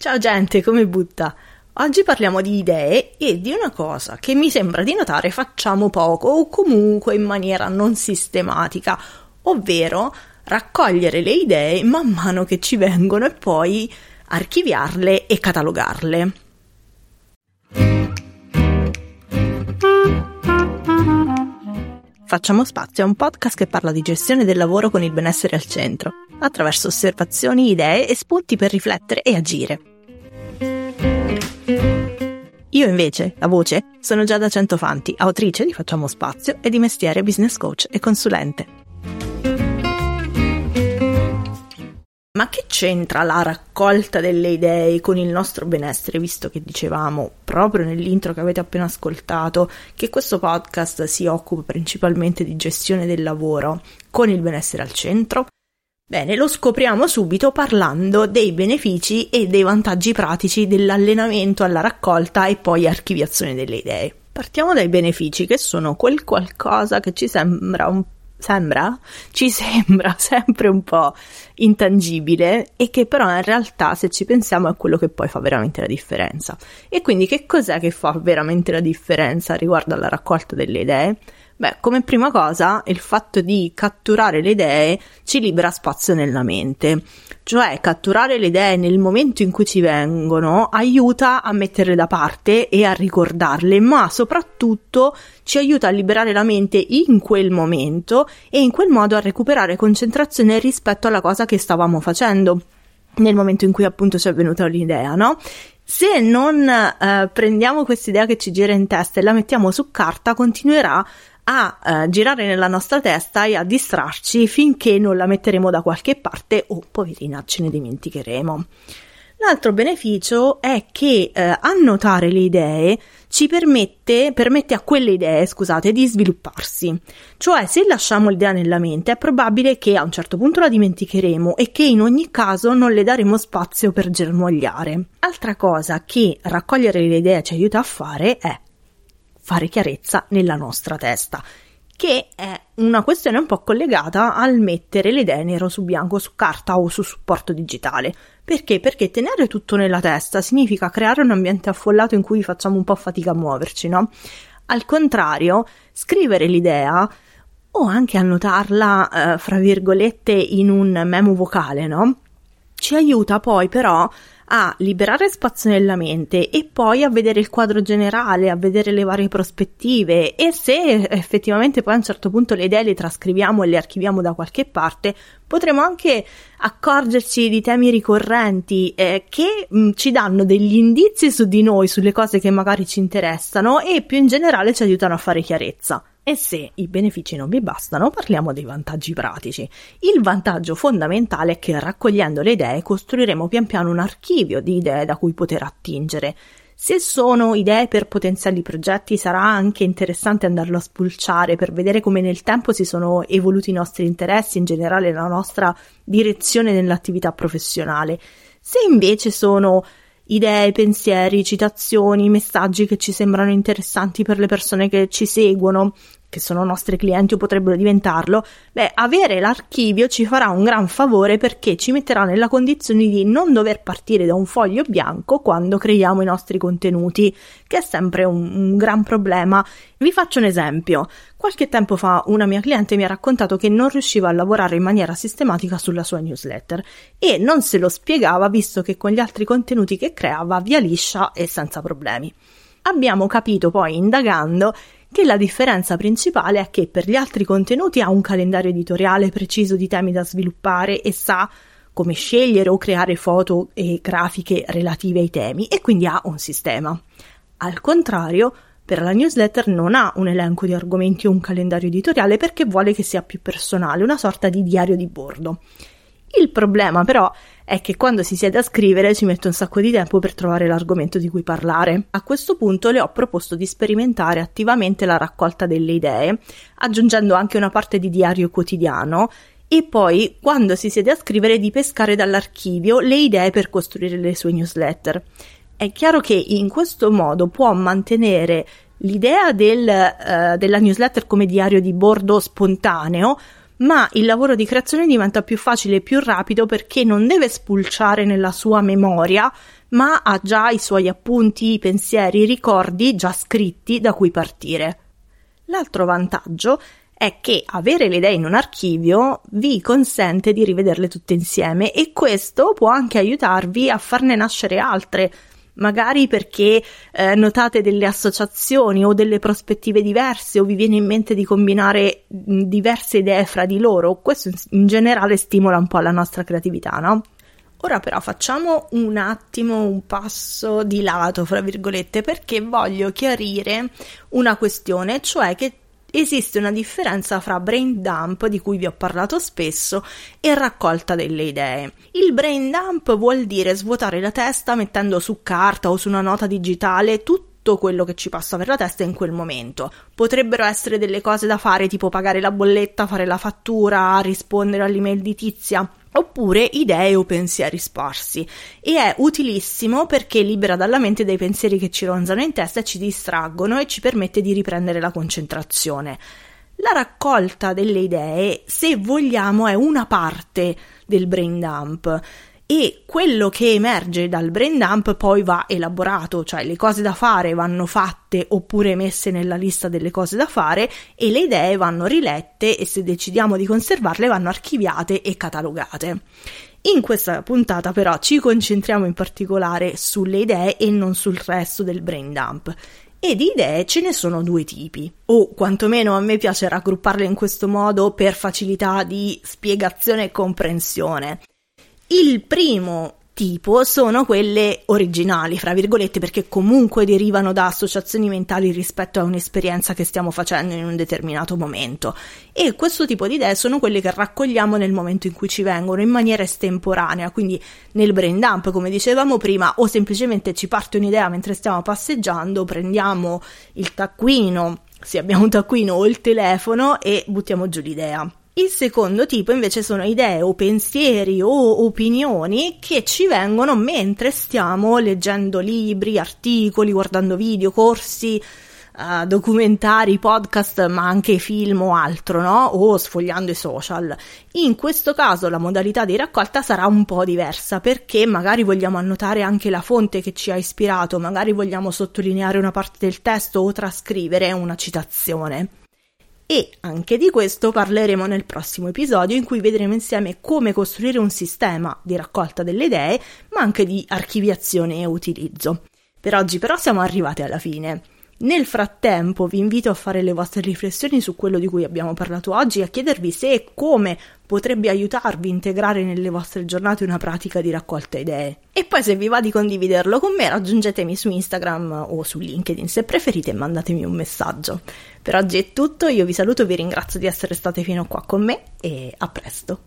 Ciao gente, come butta? Oggi parliamo di idee e di una cosa che mi sembra di notare facciamo poco o comunque in maniera non sistematica, ovvero raccogliere le idee man mano che ci vengono e poi archiviarle e catalogarle. Facciamo spazio è un podcast che parla di gestione del lavoro con il benessere al centro, attraverso osservazioni, idee e spunti per riflettere e agire. Io invece, la voce, sono Giada Centofanti, autrice di Facciamo Spazio e di mestiere business coach e consulente. Ma che c'entra la raccolta delle idee con il nostro benessere, visto che dicevamo proprio nell'intro che avete appena ascoltato che questo podcast si occupa principalmente di gestione del lavoro con il benessere al centro? Bene, lo scopriamo subito parlando dei benefici e dei vantaggi pratici dell'allenamento alla raccolta e poi archiviazione delle idee. Partiamo dai benefici, che sono quel qualcosa che ci sembra un sembra, ci sembra sempre un po' intangibile e che però in realtà se ci pensiamo è quello che poi fa veramente la differenza. E quindi che cos'è che fa veramente la differenza riguardo alla raccolta delle idee? Beh, come prima cosa, il fatto di catturare le idee ci libera spazio nella mente, cioè catturare le idee nel momento in cui ci vengono aiuta a metterle da parte e a ricordarle, ma soprattutto ci aiuta a liberare la mente in quel momento e in quel modo a recuperare concentrazione rispetto alla cosa che stavamo facendo nel momento in cui appunto ci è venuta l'idea, no? Se non eh, prendiamo questa idea che ci gira in testa e la mettiamo su carta, continuerà a eh, girare nella nostra testa e a distrarci finché non la metteremo da qualche parte o poverina ce ne dimenticheremo. L'altro beneficio è che eh, annotare le idee ci permette, permette a quelle idee, scusate, di svilupparsi. Cioè, se lasciamo l'idea nella mente, è probabile che a un certo punto la dimenticheremo e che in ogni caso non le daremo spazio per germogliare. Altra cosa che raccogliere le idee ci aiuta a fare è fare chiarezza nella nostra testa, che è una questione un po' collegata al mettere le idee nero su bianco su carta o su supporto digitale. Perché? Perché tenere tutto nella testa significa creare un ambiente affollato in cui facciamo un po' fatica a muoverci, no? Al contrario, scrivere l'idea o anche annotarla, eh, fra virgolette, in un memo vocale, no? Ci aiuta poi però a liberare spazio nella mente e poi a vedere il quadro generale, a vedere le varie prospettive e se effettivamente poi a un certo punto le idee le trascriviamo e le archiviamo da qualche parte, potremo anche accorgerci di temi ricorrenti eh, che mh, mm, ci danno degli indizi su di noi, sulle cose che magari ci interessano e più in generale ci aiutano a fare chiarezza. E se i benefici non vi bastano, parliamo dei vantaggi pratici. Il vantaggio fondamentale è che raccogliendo le idee costruiremo pian piano un archivio di idee da cui poter attingere. Se sono idee per potenziali progetti, sarà anche interessante andarlo a spulciare per vedere come nel tempo si sono evoluti i nostri interessi, in generale la nostra direzione nell'attività professionale. Se invece sono idee, pensieri, citazioni, messaggi che ci sembrano interessanti per le persone che ci seguono, che sono nostri clienti o potrebbero diventarlo, beh, avere l'archivio ci farà un gran favore perché ci metterà nella condizione di non dover partire da un foglio bianco quando creiamo i nostri contenuti, che è sempre un, un gran problema. Vi faccio un esempio. Qualche tempo fa una mia cliente mi ha raccontato che non riusciva a lavorare in maniera sistematica sulla sua newsletter e non se lo spiegava visto che con gli altri contenuti che creava via liscia e senza problemi. Abbiamo capito poi indagando che la differenza principale è che per gli altri contenuti ha un calendario editoriale preciso di temi da sviluppare e sa come scegliere o creare foto e grafiche relative ai temi e quindi ha un sistema. Al contrario, per la newsletter non ha un elenco di argomenti o un calendario editoriale perché vuole che sia più personale, una sorta di diario di bordo. Il problema però è che quando si siede a scrivere ci mette un sacco di tempo per trovare l'argomento di cui parlare. A questo punto le ho proposto di sperimentare attivamente la raccolta delle idee, aggiungendo anche una parte di diario quotidiano e poi, quando si siede a scrivere, di pescare dall'archivio le idee per costruire le sue newsletter. È chiaro che in questo modo può mantenere l'idea del, uh, della newsletter come diario di bordo spontaneo, ma il lavoro di creazione diventa più facile e più rapido perché non deve spulciare nella sua memoria, ma ha già i suoi appunti, i pensieri, i ricordi già scritti da cui partire. L'altro vantaggio è che avere le idee in un archivio vi consente di rivederle tutte insieme e questo può anche aiutarvi a farne nascere altre, magari perché eh, notate delle associazioni o delle prospettive diverse o vi viene in mente di combinare diverse idee fra di loro. Questo in generale stimola un po' la nostra creatività, no? Ora però facciamo un attimo un passo di lato, fra virgolette, perché voglio chiarire una questione, cioè che esiste una differenza fra brain dump, di cui vi ho parlato spesso, e raccolta delle idee. Il brain dump vuol dire svuotare la testa mettendo su carta o su una nota digitale tutto quello che ci passa per la testa in quel momento. Potrebbero essere delle cose da fare tipo pagare la bolletta, fare la fattura, rispondere all'email di tizia oppure idee o pensieri sparsi e è utilissimo perché libera dalla mente dei pensieri che ci ronzano in testa e ci distraggono e ci permette di riprendere la concentrazione. La raccolta delle idee, se vogliamo, è una parte del brain dump e quello che emerge dal brain dump poi va elaborato, cioè le cose da fare vanno fatte oppure messe nella lista delle cose da fare e le idee vanno rilette e se decidiamo di conservarle vanno archiviate e catalogate. In questa puntata però ci concentriamo in particolare sulle idee e non sul resto del brain dump. E di idee ce ne sono due tipi, o quantomeno a me piace raggrupparle in questo modo per facilità di spiegazione e comprensione. Il primo tipo sono quelle originali, fra virgolette, perché comunque derivano da associazioni mentali rispetto a un'esperienza che stiamo facendo in un determinato momento. E questo tipo di idee sono quelle che raccogliamo nel momento in cui ci vengono in maniera estemporanea, quindi nel brain dump, come dicevamo prima, o semplicemente ci parte un'idea mentre stiamo passeggiando, prendiamo il taccuino, se abbiamo un taccuino o il telefono e buttiamo giù l'idea. Il secondo tipo invece sono idee o pensieri o opinioni che ci vengono mentre stiamo leggendo libri, articoli, guardando video, corsi, uh, documentari, podcast, ma anche film o altro, no? O sfogliando i social. In questo caso la modalità di raccolta sarà un po' diversa perché magari vogliamo annotare anche la fonte che ci ha ispirato, magari vogliamo sottolineare una parte del testo o trascrivere una citazione e anche di questo parleremo nel prossimo episodio in cui vedremo insieme come costruire un sistema di raccolta delle idee ma anche di archiviazione e utilizzo. Per oggi però siamo arrivati alla fine. Nel frattempo vi invito a fare le vostre riflessioni su quello di cui abbiamo parlato oggi e a chiedervi se e come potrebbe aiutarvi a integrare nelle vostre giornate una pratica di raccolta idee. E poi se vi va di condividerlo con me raggiungetemi su Instagram o su LinkedIn se preferite e mandatemi un messaggio. Per oggi è tutto, io vi saluto, vi ringrazio di essere state fino qua con me e a presto.